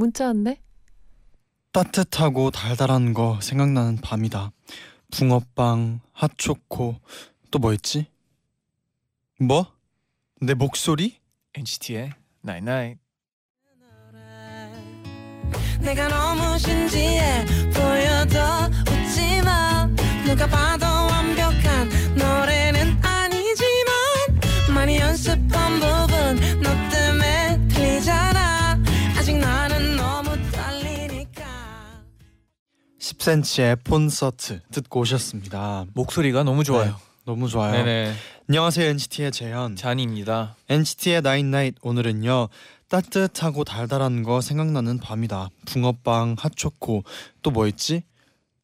문자 왔네. 따뜻하고 달달한 거 생각나는 밤이다. 붕어빵, 핫초코, 또 뭐 있지? 뭐? 내 목소리? NCT의 Night Night. 내가 너무 진지해 보여도 웃지 마 누가 봐도 완벽한 노래는 아니지만 많이 연습한 부 10cm의 콘서트 듣고 오셨습니다. 목소리가 너무 좋아요. 너무 좋아요. 네네. 안녕하세요 NCT의 재현. 잔입니다. NCT의 나인나잇 오늘은요 따뜻하고 달달한 거 생각나는 밤이다. 붕어빵, 핫초코, 또 뭐 있지?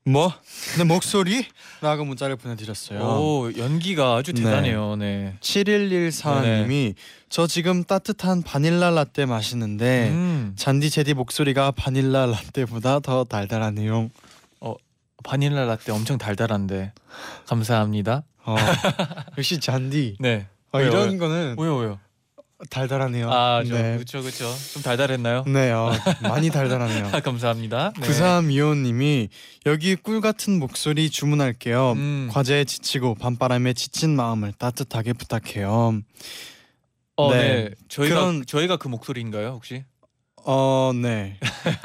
뭐? 내 목소리? 라고 문자를 보내드렸어요. 오 연기가 아주 네. 대단해요. 네. 7114님이 저 지금 따뜻한 바닐라 라떼 마시는데 음, 잔디 제디 목소리가 바닐라 라떼보다 더 달달하네요. 바닐라 라떼 엄청 달달한데 감사합니다. 어, 역시 잔디. 네. 어, 왜요, 이런 왜요? 거는 왜요 왜요? 달달하네요. 아, 저, 네. 그렇죠 그렇죠. 좀 달달했나요? 네, 어, 많이 달달하네요. 아, 감사합니다. 네. 9325님이 여기 꿀 같은 목소리 주문할게요. 음. 과제에 지치고 밤바람에 지친 마음을 따뜻하게 부탁해요. 어, 네. 네. 저희가 그런- 저희가 그 목소리인가요 혹시? 어, 네.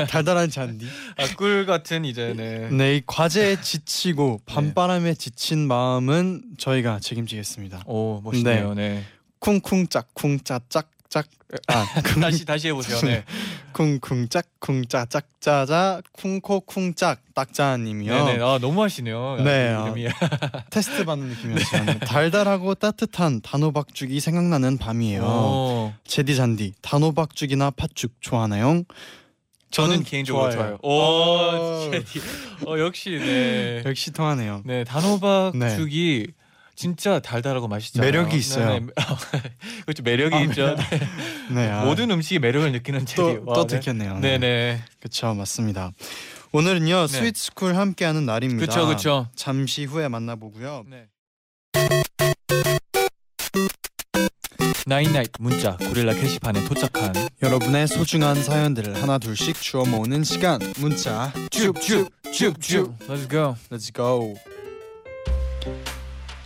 달달한 잔디. 아, 꿀 같은 이제 네. 네, 이 과제에 지치고 밤바람에 지친 마음은 저희가 책임지겠습니다. 오 멋있네요. 네. 쿵쿵 짝쿵 짜짝 짝 아, 다시 다시 해보세요. 네. 쿵쿵 짝 쿵 짜 짝짜자 쿵코 쿵 짝 딱자님이요. 네네. 아 너무 하시네요. 네, 아, 아, 이름이. 테스트 받는 느낌이었어요. 달달하고 따뜻한 단호박죽이 생각나는 밤이에요. 오, 제디 잔디 단호박죽이나 팥죽 좋아하나요? 저는 개인적으로 좋아요. 오, 어. 제디. 어 역시 네. 역시 통하네요. 네 단호박죽이 진짜 달달하고 맛있잖아요. 매력이 있어요. 네, 네. 그렇죠 매력이 아, 있죠. 네. 네, 아, 모든 음식이 매력을 느끼는 제디. 또, 와, 또 네. 듣겠네요. 네 네. 그렇죠, 맞습니다. 오늘은요 네. 스윗스쿨 함께하는 날입니다. 그렇죠 그렇죠. 잠시 후에 만나보고요. 네. 나인나잇 문자 고릴라 게시판에 도착한 여러분의 소중한 사연들을 하나 둘씩 주워 모으는 시간 문자 쭉쭉쭉쭉 Let's go. Let's go.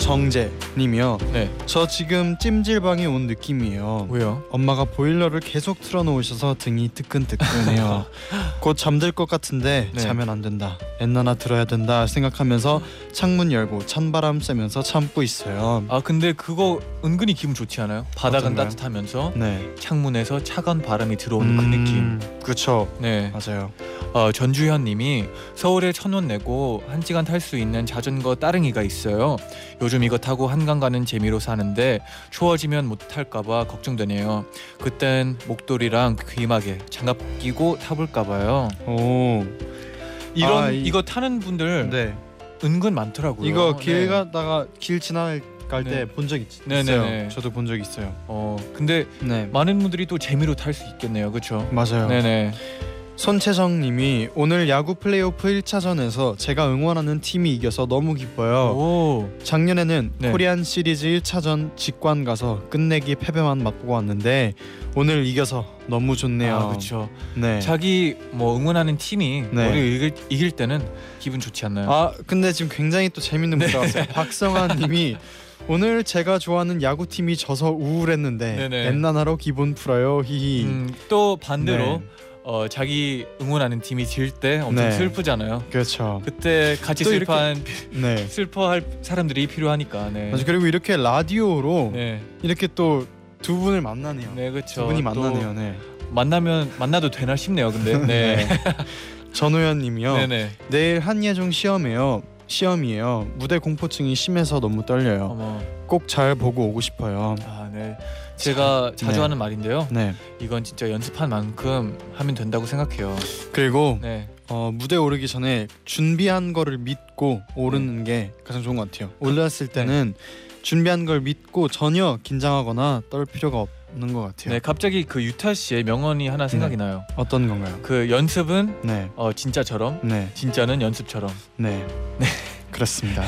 정재님이요. 네. 저 지금 찜질방에 온 느낌이에요. 왜요? 엄마가 보일러를 계속 틀어놓으셔서 등이 뜨끈뜨끈해요. 곧 잠들 것 같은데 네. 자면 안 된다. 엔나나 들어야 된다 생각하면서 창문 열고 찬바람 쐬면서 참고 있어요. 아 근데 그거 은근히 기분 좋지 않아요? 바닥은 어떤가요? 따뜻하면서 네. 창문에서 차가운 바람이 들어오는 그 느낌. 그렇죠. 네. 맞아요. 어, 전주현님이 서울에 천 원 내고 한 시간 탈 수 있는 자전거 따릉이가 있어요. 요즘 이거 타고 한강 가는 재미로 사는데 추워지면 못 탈까봐 걱정되네요. 그땐 목도리랑 귀마개 장갑 끼고 타볼까봐요. 오. 이런 아, 이- 이거 타는 분들 네. 은근 많더라고요. 이거 길 네. 가다가 길 지나갈 때 네. 본적 있어요. 네네네. 저도 본 적 있어요. 어 근데 네. 많은 분들이 또 재미로 탈 수 있겠네요. 그렇죠? 맞아요. 네네. 손채정님이 오늘 야구 플레이오프 1차전에서 제가 응원하는 팀이 이겨서 너무 기뻐요. 오. 작년에는 네. 코리안 시리즈 1차전 직관 가서 끝내기 패배만 맛보고 왔는데 오늘 이겨서 너무 좋네요. 아 그렇죠. 네. 자기 뭐 응원하는 팀이 네. 우리 이길, 이길 때는 기분 좋지 않나요? 아 근데 지금 굉장히 또 재밌는 문자 왔어요. 박성환 님이 오늘 제가 좋아하는 야구 팀이 져서 우울했는데 네네. 엔나나로 기분 풀어요. 히히. 음, 또 반대로 네. 어, 자기 응원하는 팀이 질 때 엄청 네. 슬프잖아요. 그렇죠. 그때 같이 또 이렇게- 슬퍼한 네. 슬퍼할 사람들이 필요하니까. 네. 맞아 그리고 이렇게 라디오로 네. 이렇게 또 두 분을 만나네요. 네, 그렇죠. 두 분이 또 만나네요. 네. 만나면 만나도 되나 싶네요. 근데. 네. 전호연 님이요. 네, 네. 내일 한예종 시험이에요. 시험이에요. 무대 공포증이 심해서 너무 떨려요. 어머. 꼭 잘 보고 오고 싶어요. 아, 네. 제가 자주 네. 하는 말인데요. 네. 이건 진짜 연습한 만큼 하면 된다고 생각해요. 그리고 네. 어, 무대 오르기 전에 준비한 거를 믿고 오르는 게 가장 좋은 것 같아요. 올랐을 때는 준비한 걸 믿고 전혀 긴장하거나 떨 필요가 없는 것 같아요. 네, 갑자기 그 유타 씨의 명언이 하나 생각이 나요. 어떤 건가요? 그 연습은 네, 어, 진짜처럼, 네, 진짜는 연습처럼. 네, 그렇습니다.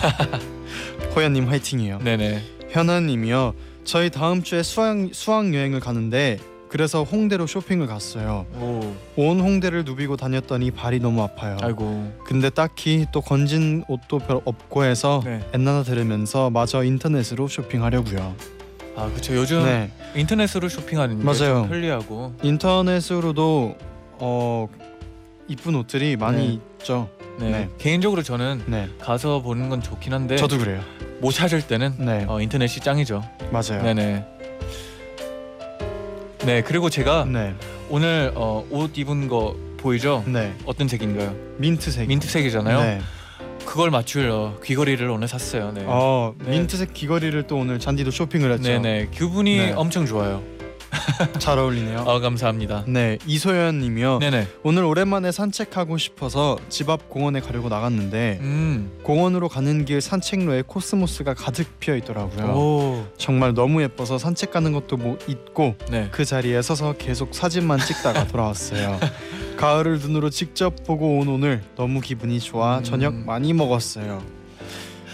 호연님 화이팅이요. 네네. 현아님이요. 저희 다음 주에 수학 수학 여행을 가는데 그래서 홍대로 쇼핑을 갔어요. 오, 온 홍대를 누비고 다녔더니 발이 너무 아파요. 아이고. 근데 딱히 또 건진 옷도 별 없고 해서 네. 엔나나 들으면서 마저 인터넷으로 쇼핑하려고요. 아, 그렇죠. 요즘 네, 인터넷으로 쇼핑하는 게 맞아요. 좀 편리하고. 인터넷으로도 어 이쁜 옷들이 많이 네. 있죠. 네. 네. 개인적으로 저는 네, 가서 보는 건 좋긴 한데 저도 그래요. 못 찾을 때는 네, 어, 인터넷이 짱이죠. 맞아요. 네네. 네 그리고 제가 네, 오늘 어, 옷 입은 거 보이죠? 네, 어떤 색인가요? 민트색. 민트색이잖아요. 네. 그걸 맞출 어, 귀걸이를 오늘 샀어요. 네. 어 네. 민트색 귀걸이를 또 오늘 잔디도 쇼핑을 했죠. 네네. 기분이 네. 엄청 좋아요. 잘 어울리네요. 아 감사합니다. 네 이소연님이요. 네네. 오늘 오랜만에 산책하고 싶어서 집 앞 공원에 가려고 나갔는데 음. 공원으로 가는 길 산책로에 코스모스가 가득 피어 있더라고요. 오. 정말 너무 예뻐서 산책 가는 것도 못 잊고 네. 그 자리에 서서 계속 사진만 찍다가 돌아왔어요. 가을을 눈으로 직접 보고 온 오늘 너무 기분이 좋아 음. 저녁 많이 먹었어요.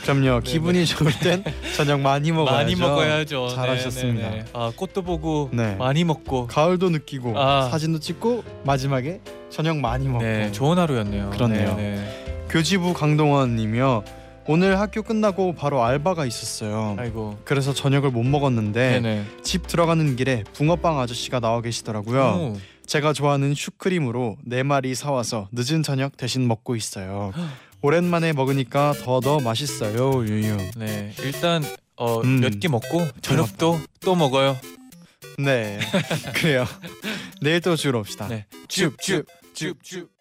그럼요. 기분이 좋을 땐 저녁 많이 먹어야죠. 많이 먹어야죠. 잘하셨습니다. 네네네. 아 꽃도 보고 네. 많이 먹고. 가을도 느끼고 아. 사진도 찍고 마지막에 저녁 많이 먹고 네 좋은 하루였네요. 그렇네요. 네, 네. 교지부 강동원님이요. 오늘 학교 끝나고 바로 알바가 있었어요. 아이고. 그래서 저녁을 못 먹었는데 네네. 집 들어가는 길에 붕어빵 아저씨가 나와 계시더라고요. 오. 제가 좋아하는 슈크림으로 네 마리 사와서 늦은 저녁 대신 먹고 있어요. 오랜만에 먹으니까 더더 맛있어요. 유유. 네 일단 어, 음. 몇개 먹고 저녁도 또 먹어요. 네. 그래요. 내일 또 주로 옵시다. 네. 줍줍. 줍줍.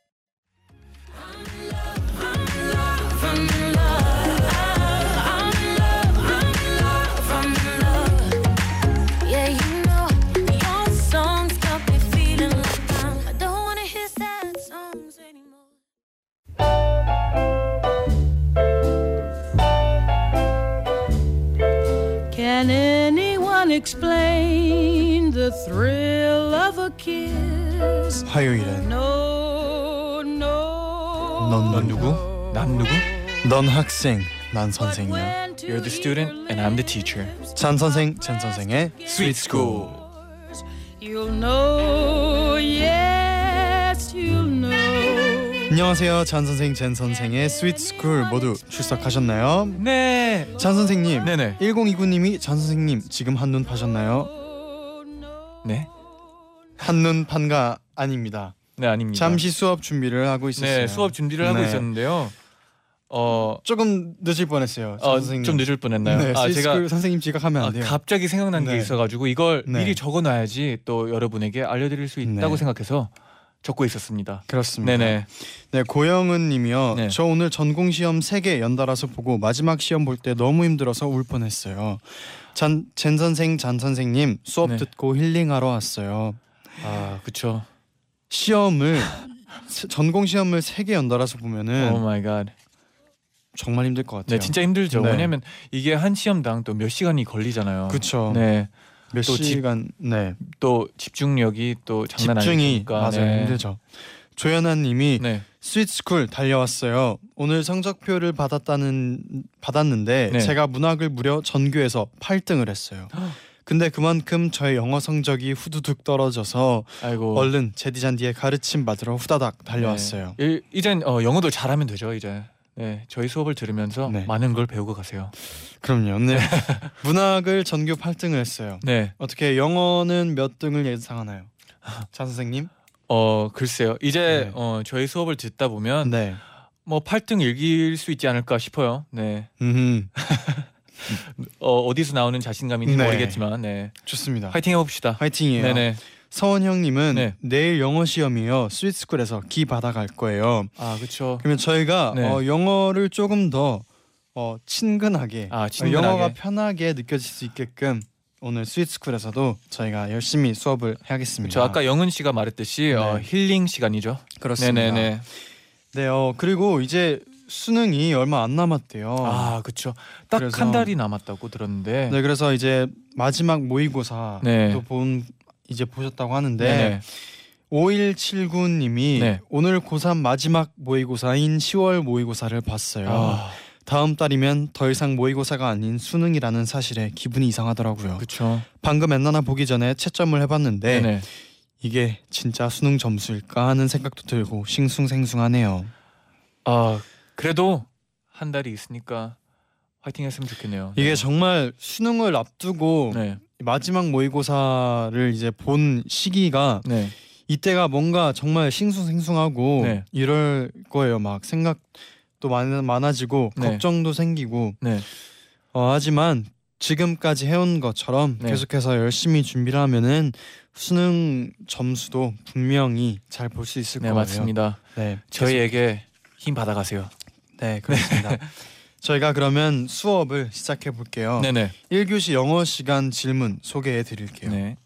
Can anyone explain the thrill of a kiss? 화요일은 No, no. 넌 넌 누구? 난 누구? 넌 학생, 난 선생이야. You're the student and I'm the teacher. 잔 선생, 젠 선생의 Sweet School. You'll know, 안녕하세요. 쟌 선생, 잰 선생의 Sweet School 모두 출석하셨나요? 네. 쟌 선생님. 네네. 1029님이 쟌 선생님 지금 한눈 파셨나요? 네. 한눈 판가 아닙니다. 네 아닙니다. 잠시 수업 준비를 하고 있었어요. 네 수업 준비를 하고 네. 있었는데요. 어, 조금 늦을 뻔했어요. 잔 어, 선생님. 좀 늦을 뻔했나요? 네, 아 제가 선생님 지각하면 아, 안 돼요. 갑자기 생각난 게 네. 있어가지고 이걸 네. 미리 적어놔야지 또 여러분에게 알려드릴 수 있다고 네. 생각해서 적고 있었습니다. 그렇습니다. 네네. 네, 고영은 님이요. 네. 저 오늘 전공 시험 3개 연달아서 보고 마지막 시험 볼 때 너무 힘들어서 울 뻔했어요. 쟌, 잰 선생, 쟌 선생님 수업 네. 듣고 힐링하러 왔어요. 아 그쵸. 시험을 세- 전공 시험을 3개 연달아서 보면은 oh my god. 정말 힘들 것 같아요. 네 진짜 힘들죠. 네. 왜냐면 이게 한 시험당 또 몇 시간이 걸리잖아요. 그렇죠. 네. 몇또 집- 시간 네. 또 집중력이 또 장난 집중이 아니니까. 맞아요. 네. 힘들죠. 조연아 님이 네. Sweet School 달려왔어요. 오늘 성적표를 받았다는 받았는데 네. 제가 문학을 무려 전교에서 8등을 했어요. 근데 그만큼 저의 영어 성적이 후두둑 떨어져서 아이고. 얼른 제디잔디의 가르침 받으러 후다닥 달려왔어요. 네. 이- 이젠 어, 영어도 잘하면 되죠 이제. 네, 저희 수업을 들으면서 네. 많은 걸 배우고 가세요. 그럼요. 네. 문학을 전교 8등을 했어요. 네, 어떻게 영어는 몇 등을 예상하나요? 자 선생님? 어 글쎄요. 이제 네. 어, 저희 수업을 듣다 보면 네. 뭐 8등 읽을 수 있지 않을까 싶어요. 네, 음, 어, 어디서 나오는 자신감인지 네. 모르겠지만, 네, 좋습니다. 파이팅 해 봅시다. 화이팅이에요. 네네. 서원 형님은 네. 내일 영어 시험이요. Sweet School에서 기 받아갈 거예요. 아 그렇죠. 그러면 저희가 네. 어, 영어를 조금 더 어, 친근하게, 아, 어, 친근하게. 영어가 편하게 느껴질 수 있게끔 오늘 Sweet School에서도 저희가 열심히 수업을 해야겠습니다. 저 아까 영은 씨가 말했듯이 어, 네. 힐링 시간이죠. 그렇습니다. 네네네. 네, 어 그리고 이제 수능이 얼마 안 남았대요. 아 그렇죠. 딱 한 달이 남았다고 들었는데. 네, 그래서 이제 마지막 모의고사 네. 또본 이제 보셨다고 하는데 네네. 5179님이 네. 오늘 고3 마지막 모의고사인 10월 모의고사를 봤어요. 아, 다음 달이면 더 이상 모의고사가 아닌 수능이라는 사실에 기분이 이상하더라고요. 그렇죠. 방금 엔나나 보기 전에 채점을 해봤는데 네네. 이게 진짜 수능 점수일까 하는 생각도 들고 싱숭생숭하네요. 아 그래도 한 달이 있으니까 화이팅했으면 좋겠네요. 이게 네. 정말 수능을 앞두고 네. 마지막 모의고사를 이제 본 시기가 네. 이때가 뭔가 정말 싱숭생숭하고 네. 이럴 거예요. 막 생각도 많, 많아지고 네. 걱정도 생기고 네. 어, 하지만 지금까지 해온 것처럼 네. 계속해서 열심히 준비를 하면은 수능 점수도 분명히 잘 볼 수 있을 네 거예요. 맞습니다. 네, 저희에게 힘 받아가세요. 네 그렇습니다. 저희가 그러면 수업을 시작해 볼게요. 네네. 1교시 영어 시간 질문 소개해 드릴게요. 네.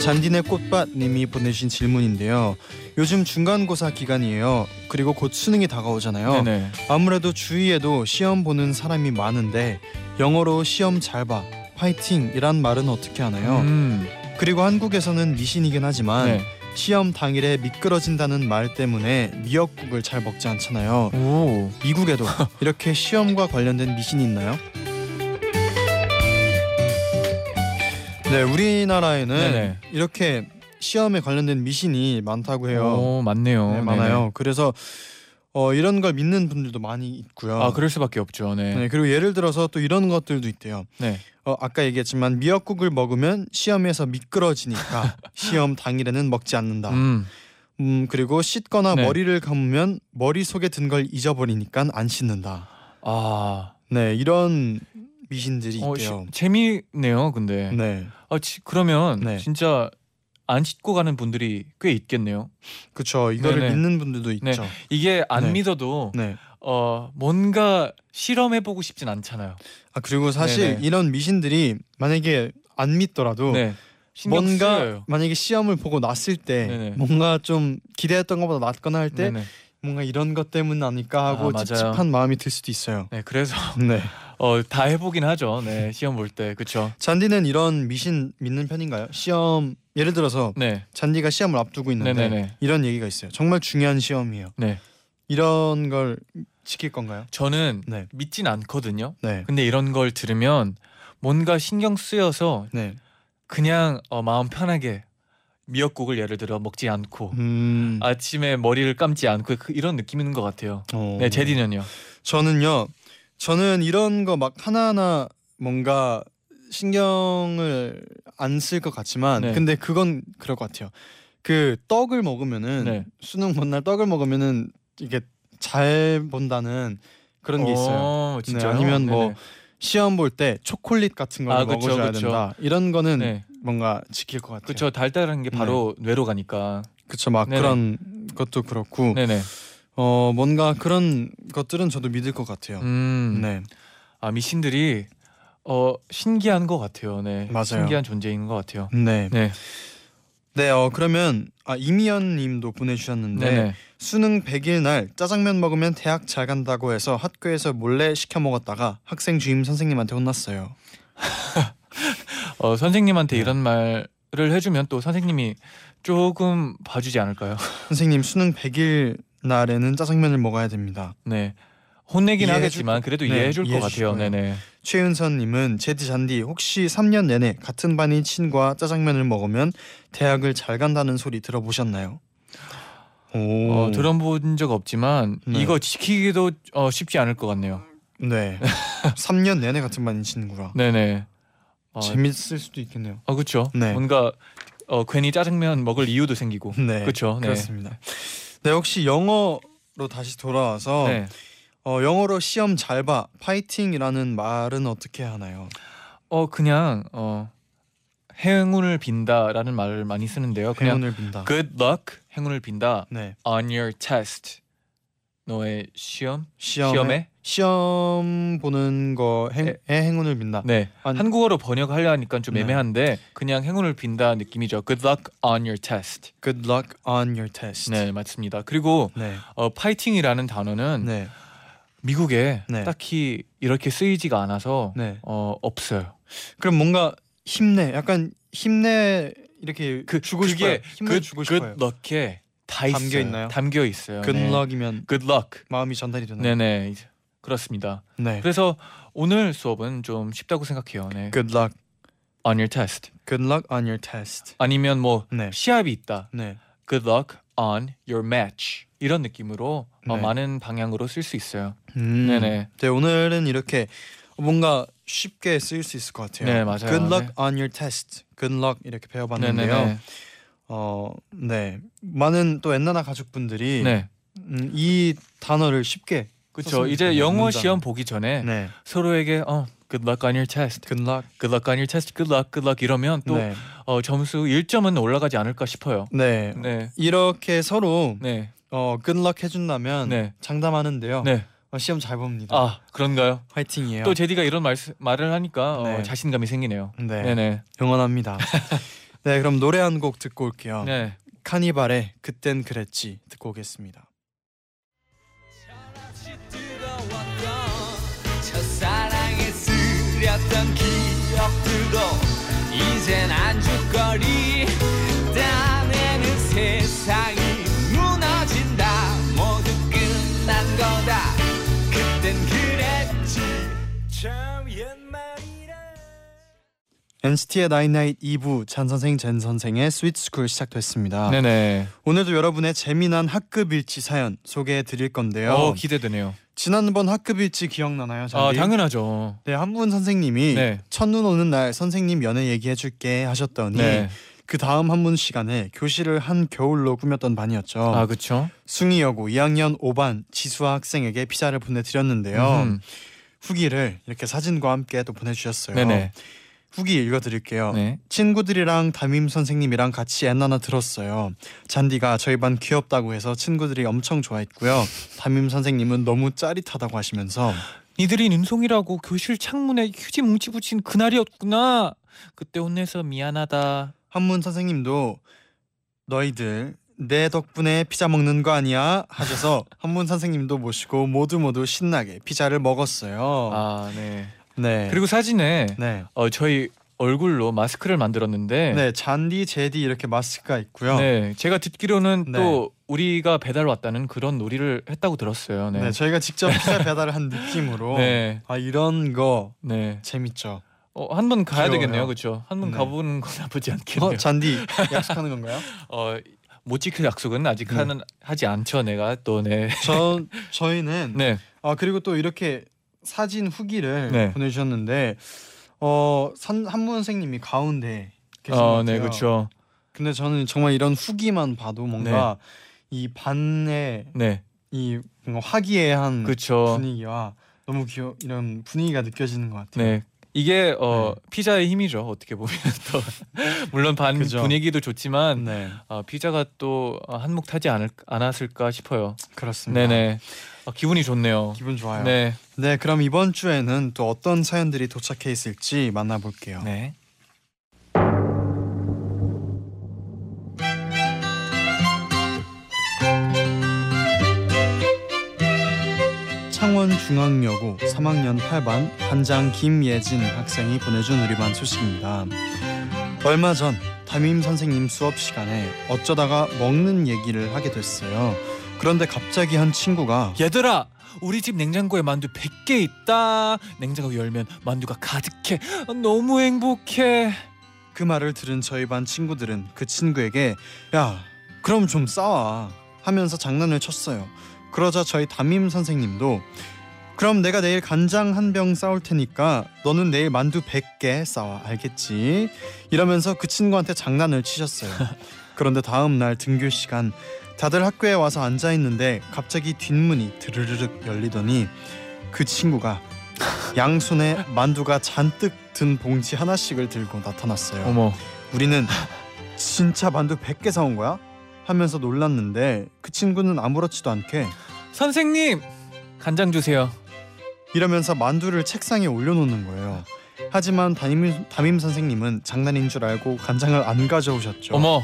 잔디네 꽃밭님이 보내신 질문인데요. 요즘 중간고사 기간이에요. 그리고 곧 수능이 다가오잖아요. 네네. 아무래도 주위에도 시험 보는 사람이 많은데 영어로 시험 잘 봐, 파이팅이란 말은 어떻게 하나요? 음. 그리고 한국에서는 미신이긴 하지만 네. 시험 당일에 미끄러진다는 말 때문에 미역국을 잘 먹지 않잖아요. 오. 미국에도 이렇게 시험과 관련된 미신이 있나요? 네, 우리나라에는 네네. 이렇게 시험에 관련된 미신이 많다고 해요. 오 맞네요. 네, 많아요. 그래서 어, 이런 걸 믿는 분들도 많이 있고요. 네네. 아 그럴 수밖에 없죠. 네. 네, 그리고 예를 들어서 또 이런 것들도 있대요. 네. 어, 아까 얘기했지만 미역국을 먹으면 시험에서 미끄러지니까 시험 당일에는 먹지 않는다. 음, 음. 그리고 씻거나 네. 머리를 감으면 머리 속에 든 걸 잊어버리니까 안 씻는다. 아. 네, 이런 미신들이 어, 있대요. 시, 재미네요. 근데. 네, 아 지, 그러면 네. 진짜 안 씻고 가는 분들이 꽤 있겠네요. 그렇죠. 이거를 네네. 믿는 분들도 있죠. 이게 안 네. 믿어도 네. 어 뭔가 실험해 보고 싶진 않잖아요. 아 그리고 사실 네네. 이런 미신들이 만약에 안 믿더라도 네. 뭔가 쓰여요. 만약에 시험을 보고 났을 때 네네. 뭔가 좀 기대했던 것보다 낫거나 할 때. 뭔가 이런 것 때문 아닐까 하고 아. 찝찝한 마음이 들 수도 있어요. 네, 그래서 네. 어 다 해보긴 하죠. 네, 시험 볼 때, 그렇죠. 잔디는 이런 미신 믿는 편인가요? 시험 예를 들어서 네, 잔디가 시험을 앞두고 있는데 네네네. 이런 얘기가 있어요. 정말 중요한 시험이에요. 네. 이런 걸 지킬 건가요? 저는 네. 믿진 않거든요. 네. 근데 이런 걸 들으면 뭔가 신경 쓰여서 네. 그냥 어, 마음 편하게 미역국을 예를 들어 먹지 않고 음. 아침에 머리를 감지 않고 그, 이런 느낌인 것 같아요. 어. 네, 제디는요. 저는요. 저는 이런 거 막 하나하나 뭔가 신경을 안 쓸 것 같지만 네. 근데 그건 그럴 것 같아요. 그 떡을 먹으면은 네. 수능 본날 떡을 먹으면은 이게 잘 본다는 그런 게 있어요. 어, 진짜요? 네, 아니면 뭐 네네. 시험 볼 때 초콜릿 같은 걸 아, 그쵸, 먹어줘야 그쵸. 된다. 이런 거는 네, 뭔가 지킬 것 같아요. 그렇죠. 달달한 게 바로 뇌로 가니까. 그쵸 막 네네. 그런 것도 그렇고 네네. 어 뭔가 그런 것들은 저도 믿을 것 같아요. 음. 네 아 미신들이 어 신기한 것 같아요. 네. 맞아요. 신기한 존재인 것 같아요. 네. 네. 네, 어 그러면 아 이미연 님도 보내 주셨는데 네네. 수능 100일 날 짜장면 먹으면 대학 잘 간다고 해서 학교에서 몰래 시켜 먹었다가 학생 주임 선생님한테 혼났어요. 어 선생님한테 네. 이런 말을 해 주면 또 선생님이 조금 봐주지 않을까요? 선생님 수능 100일 날에는 짜장면을 먹어야 됩니다. 네. 혼내긴 하겠지만 거- 그래도 네, 이해해 줄 것 이해해 주실 같아요. 거예요. 네네. 최윤선 님은 제디 잔디 혹시 3년 내내 같은 반인 친구와 짜장면을 먹으면 대학을 잘 간다는 소리 들어보셨나요? 오. 어, 들어본 적 없지만 네. 이거 지키기도 어, 쉽지 않을 것 같네요. 네. 3년 내내 같은 반인 친구라. 네네. 어, 재밌을 수도 있겠네요. 어 그렇죠. 네. 뭔가 어, 괜히 짜장면 먹을 이유도 생기고. 네. 그렇죠. 네. 그렇습니다. 네, 혹시 영어로 다시 돌아와서 네. 어, 영어로 시험 잘 봐, 파이팅이라는 말은 어떻게 하나요? 어 그냥 어 행운을 빈다라는 말을 많이 쓰는데요. 그냥 행운을 빈다. good luck 행운을 빈다 네. on your test 너의 시험 시험에? 시험 보는 거에 행운을 빈다. 네 아니- 한국어로 번역하려 하니까 좀 네. 애매한데 그냥 행운을 빈다 느낌이죠. Good luck on your test. Good luck on your test. 네 맞습니다. 그리고 네. 어, 파이팅이라는 단어는 네. 미국에 네. 딱히 이렇게 쓰이지가 않아서 네. 어, 없어요. 그럼 뭔가 힘내. 약간 힘내 이렇게 그 주고 싶어요. 그게 힘을 good, 주고 싶어요. luck에 다 담겨 있어요. 있나요? 담겨 있어요. Good 네. luck. 마음이 전달이 되나요? 네네 그렇습니다. 네. 그래서 오늘 수업은 좀 쉽다고 생각해요. 네. Good luck. On your test. Good luck on your test. 아니면 뭐 네. 시합이 있다. 네. Good luck on your match. 이런 느낌으로 어, 네. 많은 방향으로 쓸 수 있어요. 음. 네네. 네, 오늘은 이렇게 뭔가 쉽게 쓰일 수 있을 것 같아요. 네, 맞아요. Good luck 네. on your test. Good luck 이렇게 배워봤는데요. 네네네. 어, 네, 많은 또 엔나나 가족분들이 네. 음, 이 단어를 쉽게 그렇죠. 이제 영어 문장. 시험 보기 전에 네, 서로에게 어 good luck on your test. good luck. good luck on your test. good luck, good luck 이러면 또 네, 어, 점수 1점은 올라가지 않을까 싶어요. 네, 네. 이렇게 서로 네. 어, good luck 해 준다면 네. 장담하는데요. 네. 어, 시험 잘 봅니다. 아, 그런가요? 화이팅이에요. 또 제디가 이런 말 말을 하니까 어, 네. 자신감이 생기네요. 네, 네, 네. 응원합니다. 네, 그럼 노래 한 곡 듣고 올게요. 네. 카니발의 그땐 그랬지 듣고 오겠습니다. 쓰렸던 기억들도 이젠 NCT의 나인나잇 2부 쟌 선생 잰 선생의 Sweet School 시작됐습니다. 네, 네. 오늘도 여러분의 재미난 학급 일지 사연 소개해 드릴 건데요. 어, 기대되네요. 지난번 학급 일지 기억나나요? 아, 쟌디? 당연하죠. 네, 한문 선생님이 네. 첫눈 오는 날 선생님 연애 얘기해 줄게 하셨더니 네. 그 다음 한문 시간에 교실을 한 겨울로 꾸몄던 반이었죠. 아, 그렇죠. 숭의여고 2학년 5반 지수아 학생에게 피자를 보내드렸는데요. 음. 후기를 이렇게 사진과 함께 또 보내주셨어요. 네네. 후기 읽어드릴게요. 네. 친구들이랑 담임 선생님이랑 같이 엔나나 들었어요. 잔디가 저희 반 귀엽다고 해서 친구들이 엄청 좋아했고요. 담임 선생님은 너무 짜릿하다고 하시면서 니들이 눈송이라고 교실 창문에 휴지 뭉치 붙인 그날이었구나. 그때 혼내서 미안하다. 한문 선생님도 너희들 내 덕분에 피자 먹는 거 아니야 하셔서 한문 선생님도 모시고 모두 모두 신나게 피자를 먹었어요. 아, 네. 네. 그리고 사진에 네. 어, 저희 얼굴로 마스크를 만들었는데 네, 잔디, 제디 이렇게 마스크가 있고요. 네, 제가 듣기로는 네. 또 우리가 배달 왔다는 그런 놀이를 했다고 들었어요. 네. 네. 저희가 직접 피자 배달을 한 느낌으로 네. 아 이런 거 네. 재밌죠. 어, 한 번 가야 귀여워요. 되겠네요. 그렇죠? 한 번 네. 가보는 건 나쁘지 않겠네요. 어, 잔디 약속하는 건가요? 어, 못 지킬 약속은 아직 네. 하는 하지 않죠. 내가 또 네. 저 저희는 네. 아 그리고 또 이렇게 사진 후기를 네. 보내주셨는데 어 산, 한문 선생님이 가운데 계신 것 어. 네, 그렇죠. 근데 저는 정말 이런 후기만 봐도 뭔가 이 반의 네. 이 화기애애한 그렇죠. 분위기와 너무 귀여 이런 분위기가 느껴지는 것 같아요. 네. 이게 어 네. 피자의 힘이죠. 어떻게 보면 또 물론 반 그죠. 분위기도 좋지만 네, 어, 피자가 또 어, 한몫 하지 않을 않았을까 싶어요. 그렇습니다. 네네. 어, 기분이 좋네요. 기분 좋아요. 네. 네. 그럼 이번 주에는 또 어떤 사연들이 도착해 있을지 만나볼게요. 네. 창원 중앙여고 3학년 8반 반장 김예진 학생이 보내준 우리 반 소식입니다. 얼마 전 담임 선생님 수업 시간에 어쩌다가 먹는 얘기를 하게 됐어요. 그런데 갑자기 한 친구가 얘들아, 우리 집 냉장고에 만두 100개 있다. 냉장고 열면 만두가 가득해. 어, 너무 행복해. 그 말을 들은 저희 반 친구들은 그 친구에게 야 그럼 좀 싸와 하면서 장난을 쳤어요. 그러자 저희 담임 선생님도 그럼 내가 내일 간장 한 병 싸올 테니까 너는 내일 만두 100개 싸와 알겠지? 이러면서 그 친구한테 장난을 치셨어요. 그런데 다음 날 등교 시간 다들 학교에 와서 앉아 있는데 갑자기 뒷문이 드르르륵 열리더니 그 친구가 양손에 만두가 잔뜩 든 봉지 하나씩을 들고 나타났어요. 어머. 우리는 진짜 만두 100개 사온 거야? 하면서 놀랐는데 그 친구는 아무렇지도 않게 선생님 간장 주세요. 이러면서 만두를 책상에 올려놓는 거예요. 하지만 담임, 담임 선생님은 장난인 줄 알고 간장을 안 가져오셨죠. 어머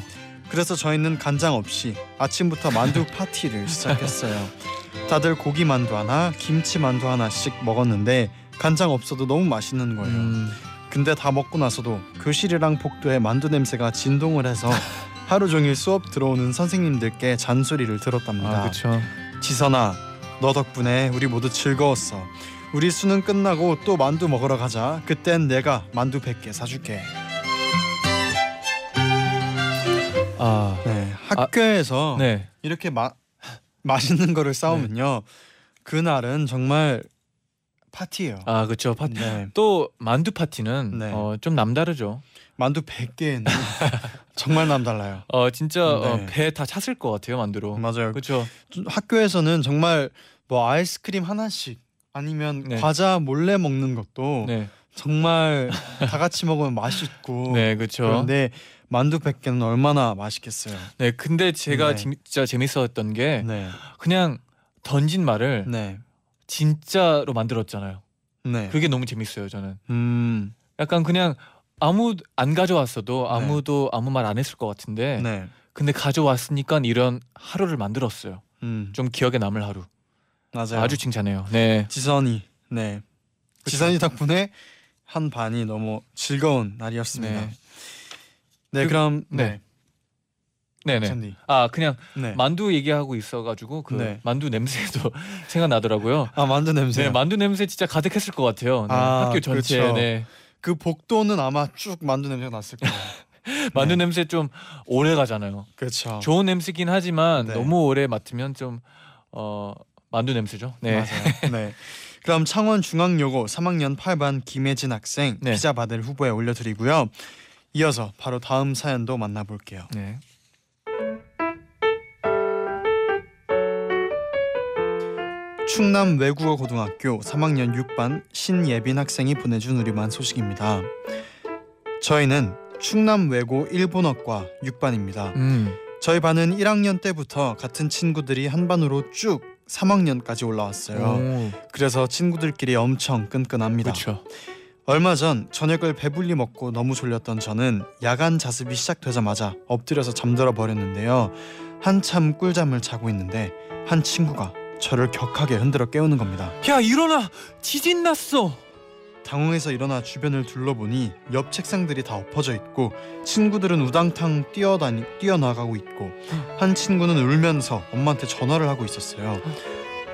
그래서 저희는 간장 없이 아침부터 만두 파티를 시작했어요. 다들 고기 만두 하나, 김치 만두 하나씩 먹었는데 간장 없어도 너무 맛있는 거예요. 음, 근데 다 먹고 나서도 교실이랑 복도에 만두 냄새가 진동을 해서 하루 종일 수업 들어오는 선생님들께 잔소리를 들었답니다. 아 그쵸. 지선아, 너 덕분에 우리 모두 즐거웠어. 우리 수능 끝나고 또 만두 먹으러 가자. 그땐 내가 만두 100개 사줄게. 아 네, 학교에서 네. 이렇게 마, 맛있는 거를 싸우면요. 그날은 정말 파티예요. 아 그쵸. 파... 네. 또 만두 파티는 네. 어, 좀 남다르죠. 만두 100개는 정말 남달라요. 어 진짜 어, 네. 배다 찼을 것 같아요 만두로. 맞아요. 그렇죠. 좀 학교에서는 정말 뭐 아이스크림 하나씩 아니면 네. 과자 몰래 먹는 것도 네, 정말 다 같이 먹으면 맛있고 네 그렇죠. 그런데 만두 100개는 얼마나 맛있겠어요. 네 근데 제가 네. 진짜 재밌었던 게 네. 그냥 던진 말을 네. 진짜로 만들었잖아요. 네. 그게 너무 재밌어요 저는. 음. 약간 그냥 아무 안 가져왔어도 네. 아무도 아무 말 안 했을 것 같은데 네. 근데 가져왔으니까 이런 하루를 만들었어요. 음. 좀 기억에 남을 하루. 맞아요. 아주 칭찬해요. 네. 지선이. 네. 지선이 덕분에 한 반이 너무 즐거운 날이었습니다. 네. 네, 그- 그럼 네. 네. 네네. 찬디. 아 그냥 네. 만두 얘기하고 있어가지고 그 네. 만두 냄새도 생각나더라고요. 아 만두 냄새. 네, 만두 냄새 진짜 가득했을 것 같아요. 네, 아, 학교 전체에 그쵸. 네. 그 복도는 아마 쭉 만두 냄새가 났을 거예요. 만두 네. 냄새 좀 오래 가잖아요. 그렇죠. 좋은 냄새긴 하지만 네. 너무 오래 맡으면 좀 어, 만두 냄새죠. 네. 맞아요. 네. 그럼 창원 중앙여고 3학년 8반 김혜진 학생 네. 피자 받을 후보에 올려드리고요. 이어서 바로 다음 사연도 만나볼게요. 네. 충남 외국어 고등학교 3학년 6반 신예빈 학생이 보내준 우리반 소식입니다. 저희는 충남 외고 일본어과 6반입니다. 음. 저희 반은 1학년 때부터 같은 친구들이 한 반으로 쭉 3학년까지 올라왔어요. 오, 그래서 친구들끼리 엄청 끈끈합니다. 그렇죠. 얼마 전 저녁을 배불리 먹고 너무 졸렸던 저는 야간 자습이 시작되자마자 엎드려서 잠들어 버렸는데요. 한참 꿀잠을 자고 있는데 한 친구가 저를 격하게 흔들어 깨우는 겁니다. 야 일어나 지진 났어. 당황해서 일어나 주변을 둘러보니 옆 책상들이 다 엎어져 있고 친구들은 우당탕 뛰어다니 뛰어나가고 있고 한 친구는 울면서 엄마한테 전화를 하고 있었어요.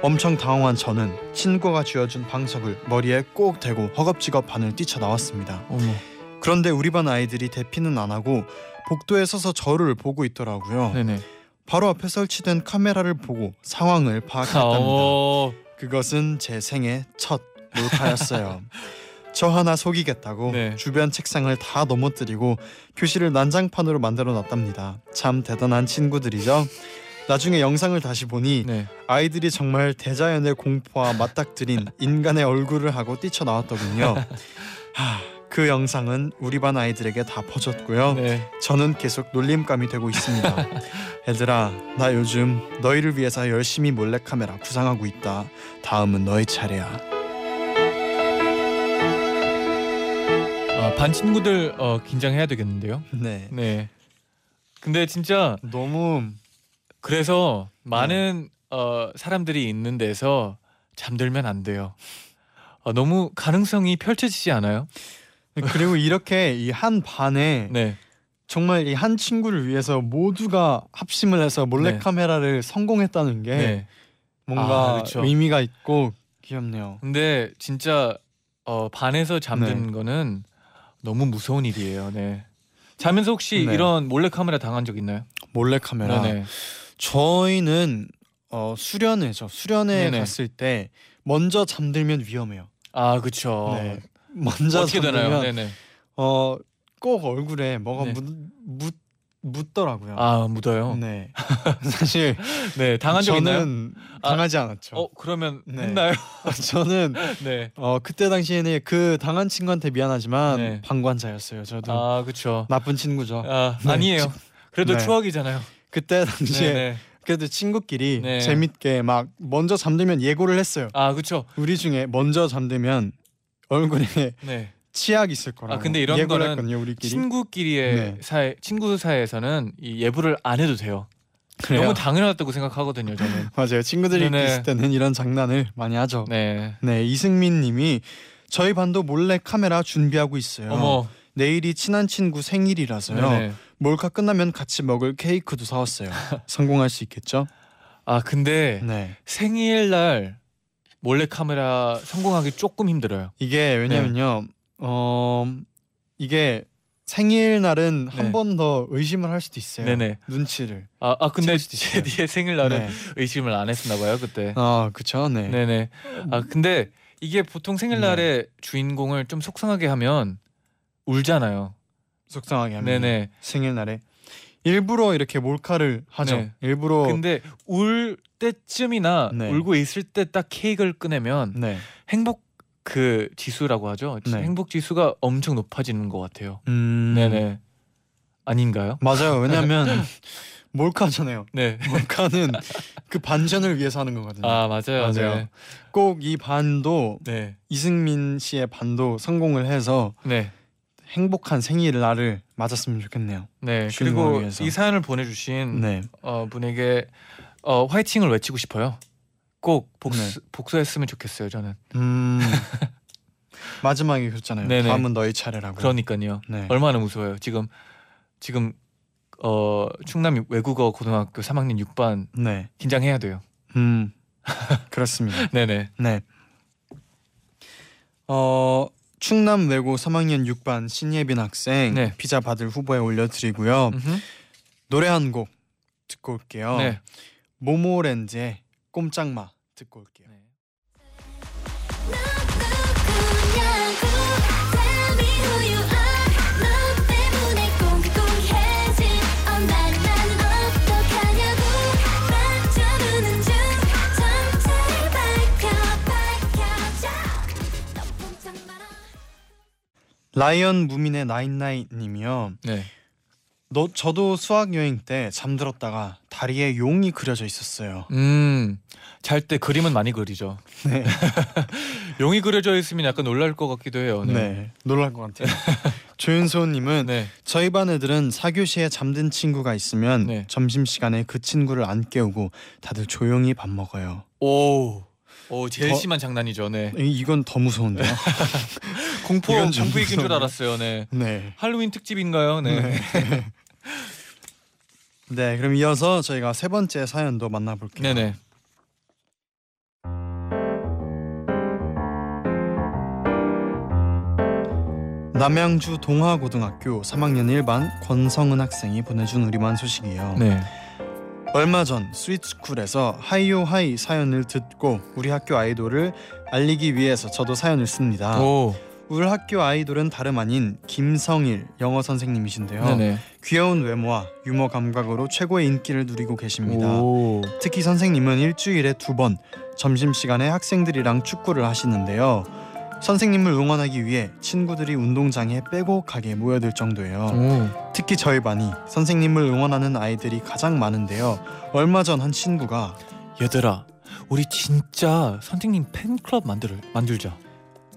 엄청 당황한 저는 친구가 쥐어준 방석을 머리에 꼭 대고 허겁지겁 반을 뛰쳐나왔습니다. 어머. 그런데 우리 반 아이들이 대피는 안 하고 복도에 서서 저를 보고 있더라고요. 네네. 바로 앞에 설치된 카메라를 보고 상황을 아, 파악했답니다. 어. 그것은 제 생애 첫 몰카였어요. 저 하나 속이겠다고 네. 주변 책상을 다 넘어뜨리고 교실을 난장판으로 만들어 놨답니다. 참 대단한 친구들이죠. 나중에 영상을 다시 보니 네. 아이들이 정말 대자연의 공포와 맞닥뜨린 인간의 얼굴을 하고 뛰쳐나왔더군요. 하, 그 영상은 우리 반 아이들에게 다 퍼졌고요. 네. 저는 계속 놀림감이 되고 있습니다. 얘들아, 나 요즘 너희를 위해서 열심히 몰래카메라 구상하고 있다. 다음은 너희 차례야. 아, 반 친구들 어, 긴장해야 되겠는데요. 네. 네. 근데 진짜 너무 그래서 많은 어, 사람들이 있는 데서 잠들면 안 돼요. 어, 너무 가능성이 펼쳐지지 않아요? 그리고 이렇게 이 한 반에 네. 정말 이 한 친구를 위해서 모두가 합심을 해서 몰래카메라를 성공했다는 게 네. 뭔가 아, 그렇죠. 의미가 있고 귀엽네요. 근데 진짜 어, 반에서 잠드는 네. 거는 너무 무서운 일이에요. 네. 자면서 혹시 네. 이런 몰래 카메라 당한 적 있나요? 몰래 카메라. 네네. 저희는 어, 수련회죠. 수련회 네네. 갔을 때 먼저 잠들면 위험해요. 아 그렇죠. 네. 먼저 어떻게 되나요? 잠들면 네네. 어, 꼭 얼굴에 뭐가 네. 묻, 묻 묻더라고요. 아 묻어요. 네. 사실 네 당한 적 있나요? 저는 아, 당하지 않았죠. 어 그러면 네. 했나요? 저는 네. 어 그때 당시에는 그 당한 친구한테 미안하지만 네. 방관자였어요. 저도 아 그렇죠. 나쁜 친구죠. 아 네. 아니에요. 그래도 네. 추억이잖아요. 그때 당시에 네네. 그래도 친구끼리 네. 재밌게 막 먼저 잠들면 예고를 했어요. 아 그렇죠. 우리 중에 먼저 잠들면 얼굴에 네. 치약 있을 거라고. 아, 근데 이런 거는 했거든요, 우리끼리. 친구끼리의 네. 사이 친구 사이에서는 이 예부를 안 해도 돼요. 그래요. 너무 당연하다고 생각하거든요, 저는. 맞아요. 친구들이 네네. 있을 때는 이런 장난을 많이 하죠. 네, 네. 이승민 님이 저희 반도 몰래 카메라 준비하고 있어요. 어머. 내일이 친한 친구 생일이라서요. 네네. 몰카 끝나면 같이 먹을 케이크도 사왔어요. 성공할 수 있겠죠? 아 근데 네. 생일날 몰래 카메라 성공하기 조금 힘들어요. 이게 왜냐면요. 어 이게 생일날은 네. 한번더 의심을 할 수도 있어요. 네네. 눈치를. 아, 아 근데. 제디의 생일날은 네. 의심을 안 했었나 봐요 그때. 아 그쵸. 네. 네네. 아 근데 이게 보통 생일날에 주인공을 좀 속상하게 하면 울잖아요. 속상하게 하면 네네. 생일날에 일부러 이렇게 몰카를 하죠. 네. 일부러 근데 울 때쯤이나 네. 울고 있을 때 딱 케이크를 꺼내면 네. 행복 그 지수라고 하죠. 네. 행복 지수가 엄청 높아지는 것 같아요. 음. 네네. 아닌가요? 맞아요. 왜냐면 몰카잖아요. 네. 몰카는 그 반전을 위해서 하는 거거든요. 아 맞아요. 맞아요. 네. 꼭이 반도 네. 이승민 씨의 반도 성공을 해서 네. 행복한 생일날을 맞았으면 좋겠네요. 네. 그리고 위해서. 이 사연을 보내주신 네. 어, 분에게 어, 화이팅을 외치고 싶어요. 꼭 복수, 복수했으면 좋겠어요. 저는. 음. 마지막에 그랬잖아요. 네네. 다음은 너희 차례라고. 그러니까요. 네. 얼마나 무서워요. 지금 지금 어, 충남 외국어 고등학교 3학년 6반 네. 긴장해야 돼요. 음. 그렇습니다. 네네. 네. 어 충남 외고 3학년 6반 신예빈 학생 네. 피자 받을 후보에 올려드리고요. 음흠. 노래 한 곡 듣고 올게요. 네. 모모랜드의 꼼짝마 듣고 올게요. 꼼짝 마라 라이언 무민의 나인나인 님이요. 네. 너 저도 수학 여행 때 잠들었다가 다리에 용이 그려져 있었어요. 음. 잘 때 그림은 많이 그리죠. 네, 용이 그려져 있으면 약간 놀랄 것 같기도 해요. 네. 네. 놀랄 것 같아요. 조윤소님은 네. 저희 반 애들은 4교시에 잠든 친구가 있으면 네. 점심 시간에 그 친구를 안 깨우고 다들 조용히 밥 먹어요. 오. 오 제일 더- 심한 장난이죠. 네. 이- 이건 더 무서운데요. 공포 이건 좀 공포 얘기인 줄. 알았어요. 네. 네. 할로윈 특집인가요? 네. 네, 그럼 이어서 저희가 세 번째 사연도 만나볼게요. 네네. 남양주 동화고등학교 3학년 1반 권성은 학생이 보내준 우리만 소식이에요. 네. 얼마 전 Sweet School에서 하이요 하이 사연을 듣고 우리 학교 아이돌을 알리기 위해서 저도 사연을 씁니다. 오. 우리 학교 아이돌은 다름 아닌 김성일 영어 선생님이신데요. 네네. 귀여운 외모와 유머 감각으로 최고의 인기를 누리고 계십니다. 오. 특히 선생님은 일주일에 두 번 점심 시간에 학생들이랑 축구를 하시는데요. 선생님을 응원하기 위해 친구들이 운동장에 빼곡하게 모여들 정도예요. 오. 특히 저희 반이 선생님을 응원하는 아이들이 가장 많은데요. 얼마 전 한 친구가 얘들아, 우리 진짜 선생님 팬클럽 만들 만들자.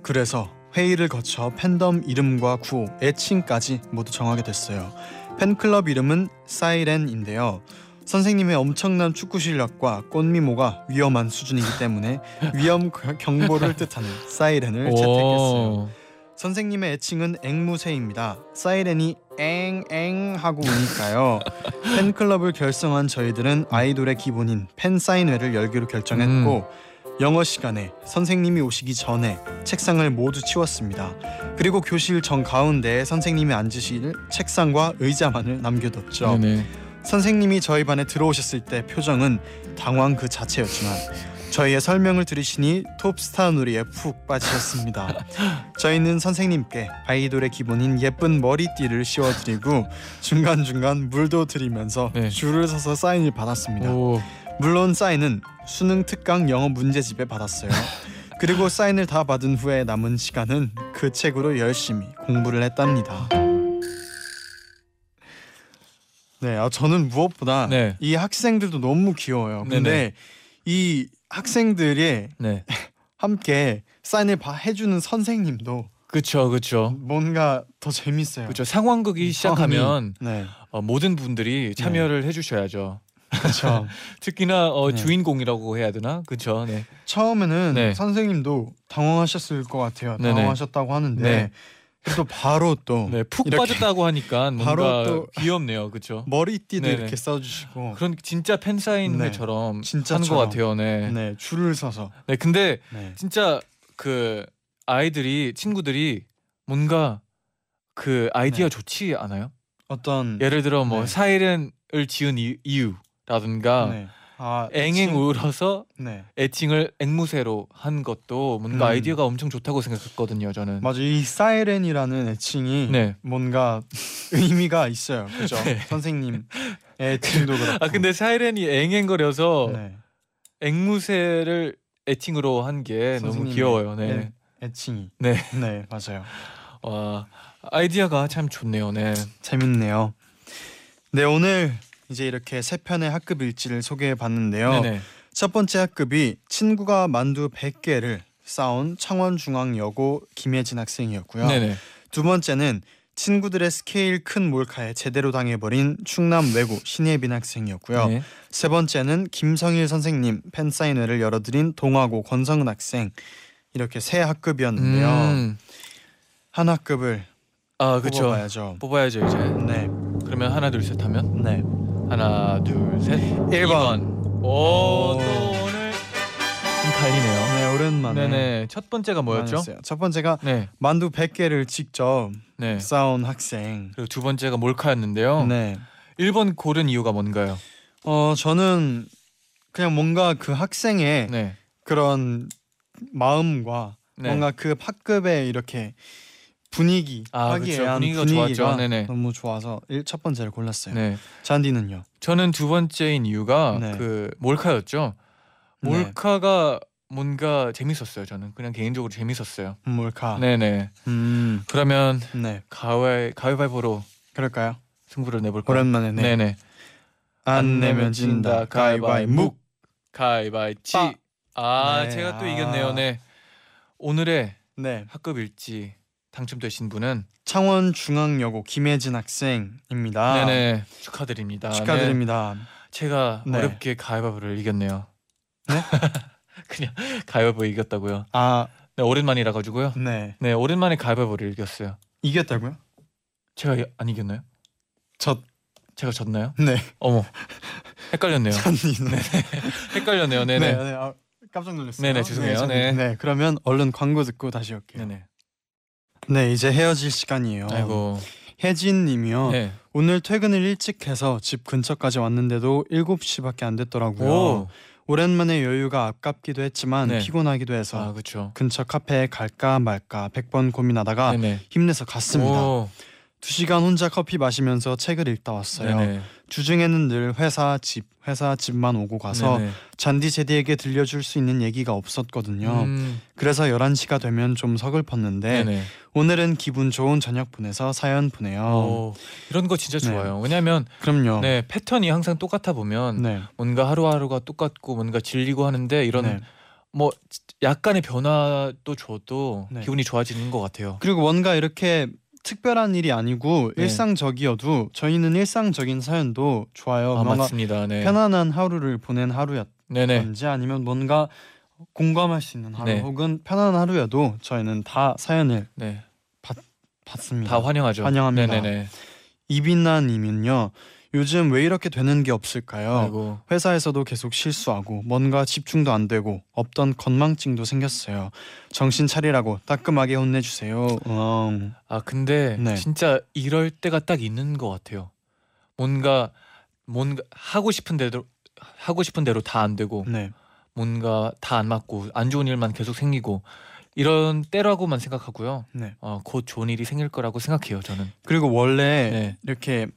그래서 회의를 거쳐 팬덤 이름과 구호, 애칭까지 모두 정하게 됐어요. 팬클럽 이름은 사이렌인데요. 선생님의 엄청난 축구 실력과 꽃미모가 위험한 수준이기 때문에 위험 경보를 뜻하는 사이렌을 채택했어요. 선생님의 애칭은 앵무새입니다. 사이렌이 앵앵 하고 우니까요. 팬클럽을 결성한 저희들은 아이돌의 기본인 팬 사인회를 열기로 결정했고 영어 시간에 선생님이 오시기 전에 책상을 모두 치웠습니다. 그리고 교실 정 가운데에 선생님이 앉으실 책상과 의자만을 남겨뒀죠. 네네. 선생님이 저희 반에 들어오셨을 때 표정은 당황 그 자체였지만 저희의 설명을 들으시니 톱스타 놀이에 푹 빠지셨습니다. 저희는 선생님께 아이돌의 기본인 예쁜 머리띠를 씌워드리고 중간중간 물도 드리면서 네. 줄을 서서 사인을 받았습니다. 오. 물론 사인은 수능 특강 영어 문제집에 받았어요. 그리고 사인을 다 받은 후에 남은 시간은 그 책으로 열심히 공부를 했답니다. 네, 아, 저는 무엇보다 네. 이 학생들도 너무 귀여워요. 근데 네네. 이 학생들이 네. 함께 사인을 봐- 해주는 선생님도 그쵸 그쵸. 뭔가 더 재밌어요. 그쵸 상황극이 시작하면 네, 어, 모든 분들이 참여를 해주셔야죠. 그렇죠. 특히나 어, 네. 주인공이라고 해야 되나? 그쵸. 네. 처음에는 네. 선생님도 당황하셨을 것 같아요. 네네. 당황하셨다고 하는데 네. 또 바로 또 네, 푹 빠졌다고 하니까 뭔가 바로 또- 귀엽네요. 그쵸. 머리띠도 네네. 이렇게 써주시고 그런 진짜 팬 사인회처럼 하는 진짜처럼. 것 같아요. 네. 네. 네 줄을 서서 근데 네. 진짜 그 아이들이 친구들이 뭔가 그 아이디어 네. 좋지 않아요? 어떤 예를 들어 뭐 네. 사이렌을 지은 이- 이유라든가 네. 아, 앵앵 울어서 네 애칭을 앵무새로 한 것도 뭔가 음. 아이디어가 엄청 좋다고 생각했거든요. 저는. 맞아 이 사이렌이라는 애칭이 네. 뭔가 의미가 있어요. 그죠? 네. 선생님 애칭도 그렇고. 아 근데 사이렌이 앵앵거려서 네. 앵무새를 애칭으로 한 게 너무 선생님의 귀여워요. 네. 애, 애칭이. 네. 네 맞아요. 와 아이디어가 참 좋네요. 네. 재밌네요. 네 오늘 이제 이렇게 세 편의 학급 일지를 소개해 봤는데요. 네네. 첫 번째 학급이 친구가 만두 100개를 쌓은 창원중앙여고 김혜진 학생이었고요. 네네. 두 번째는 친구들의 스케일 큰 몰카에 제대로 당해버린 충남 외고 신예빈 학생이었고요. 네. 세 번째는 김성일 선생님 팬 사인회를 열어드린 동아고 권성은 학생 이렇게 세 학급이었는데요. 음. 한 학급을 아. 뽑아봐야죠. 뽑아야죠 이제. 네, 그러면 하나 둘 셋 하면 네. 하나 둘 셋. 1번. 오, 오. 또 오늘 좀 달리네요. 네 오랜만에 네네. 첫 번째가 뭐였죠? 많았어요. 첫 번째가 네. 만두 100개를 직접 네. 쌓은 학생. 그리고 두 번째가 몰카였는데요. 네. 1번 고른 이유가 뭔가요? 어 저는 그냥 뭔가 그 학생의 네. 그런 마음과 네. 뭔가 그 학급의 이렇게 분위기 아, 하기에 그쵸. 한 분위기가 분위기가 좋았죠. 네네. 너무 좋아서 일, 첫 번째를 골랐어요. 네. 잔디는요? 저는 두 번째인 이유가 네. 그 몰카였죠. 네. 몰카가 뭔가 재밌었어요. 저는 그냥 개인적으로 재밌었어요. 몰카. 네네. 음, 그러면 네. 가위 가위바위보로 그럴까요? 승부를 내볼까요? 오랜만에 네. 네네. 안 내면 진다. 가위바위묵. 가위바위치. 빠. 아 네, 제가 또 아. 이겼네요. 네. 오늘의 네. 학급 일지 당첨되신 분은 창원 중앙여고 김혜진 학생입니다. 네네 축하드립니다. 축하드립니다. 네. 제가 네. 어렵게 가위바위보를 이겼네요. 네? 그냥 가위바위보 이겼다고요. 아, 네 오랜만이라 가지고요. 네. 네 오랜만에 가위바위보를 이겼어요. 이겼다고요? 제가 이- 안 이겼나요? 저 제가 졌나요? 네. 어머 헷갈렸네요. 헷갈렸네요. 네. 네 네. 네. 아, 깜짝 놀랐어요. 네네, 죄송해요. 잔디. 네. 네. 그러면 얼른 광고 듣고 다시 올게요. 네네. 네, 이제 헤어질 시간이에요. 아이고. 혜진 님이요. 네. 오늘 퇴근을 일찍 해서 집 근처까지 왔는데도 7시밖에 안 됐더라고요. 오. 오랜만에 여유가 아깝기도 했지만 네. 피곤하기도 해서 아. 근처 카페에 갈까 말까 100번 고민하다가 네네. 힘내서 갔습니다. 오. 두 시간 혼자 커피 마시면서 책을 읽다 왔어요. 네네. 주중에는 늘 회사 집 회사 집만 오고 가서 네네. 잔디 제디에게 들려줄 수 있는 얘기가 없었거든요. 음, 그래서 11시가 되면 좀 서글펐는데 네네. 오늘은 기분 좋은 저녁 보내서 사연 보내요. 오, 이런 거 진짜 네. 좋아요. 왜냐하면 그럼요. 네 패턴이 항상 똑같아 보면 네. 뭔가 하루하루가 똑같고 뭔가 질리고 하는데 이런 네. 뭐 약간의 변화도 줘도 네. 기분이 좋아지는 것 같아요. 그리고 뭔가 이렇게 특별한 일이 아니고 네. 일상적이어도 저희는 일상적인 사연도 좋아요. 아 뭔가 맞습니다. 네. 편안한 하루를 보낸 하루였던지. 아니면 뭔가 공감할 수 있는 하루 네. 혹은 편안한 하루여도 저희는 다 사연을 네. 받습니다. 다 환영하죠. 환영합니다. 네네네. 이빈나님은요. 요즘 왜 이렇게 되는 게 없을까요? 아이고. 회사에서도 계속 실수하고 뭔가 집중도 안 되고 없던 건망증도 생겼어요. 정신 차리라고 따끔하게 혼내주세요. 음. 아 근데 네. 진짜 이럴 때가 딱 있는 것 같아요. 뭔가 뭔가 하고 싶은 대로 하고 싶은 대로 다 안 되고 네. 뭔가 다 안 맞고 안 좋은 일만 계속 생기고 이런 때라고만 생각하고요. 네. 어, 곧 좋은 일이 생길 거라고 생각해요. 저는. 그리고 원래 네. 이렇게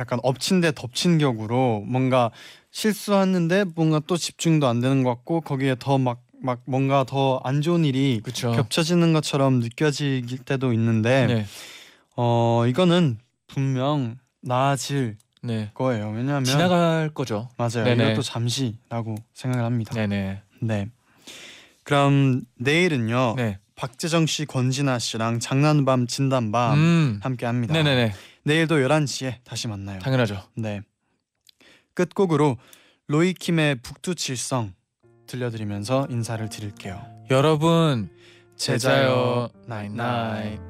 약간 엎친 데 덮친 격으로 뭔가 실수했는데 뭔가 또 집중도 안 되는 것 같고 거기에 더막막 뭔가 더 안 좋은 일이 그렇죠. 겹쳐지는 것처럼 느껴질 때도 있는데 네. 어 이거는 분명 나아질 네. 거예요. 왜냐하면 지나갈 거죠. 맞아요. 네네. 이것도 잠시라고 생각을 합니다. 네네. 네. 그럼 내일은요. 네. 박재정 씨, 권진아 씨랑 장난밤 진단밤 음. 함께 합니다. 네네네. 내일도 11시에 다시 만나요. 당연하죠. 네. 끝곡으로 로이킴의 북두칠성 들려드리면서 인사를 드릴게요. 여러분 제자요 나잇나잇.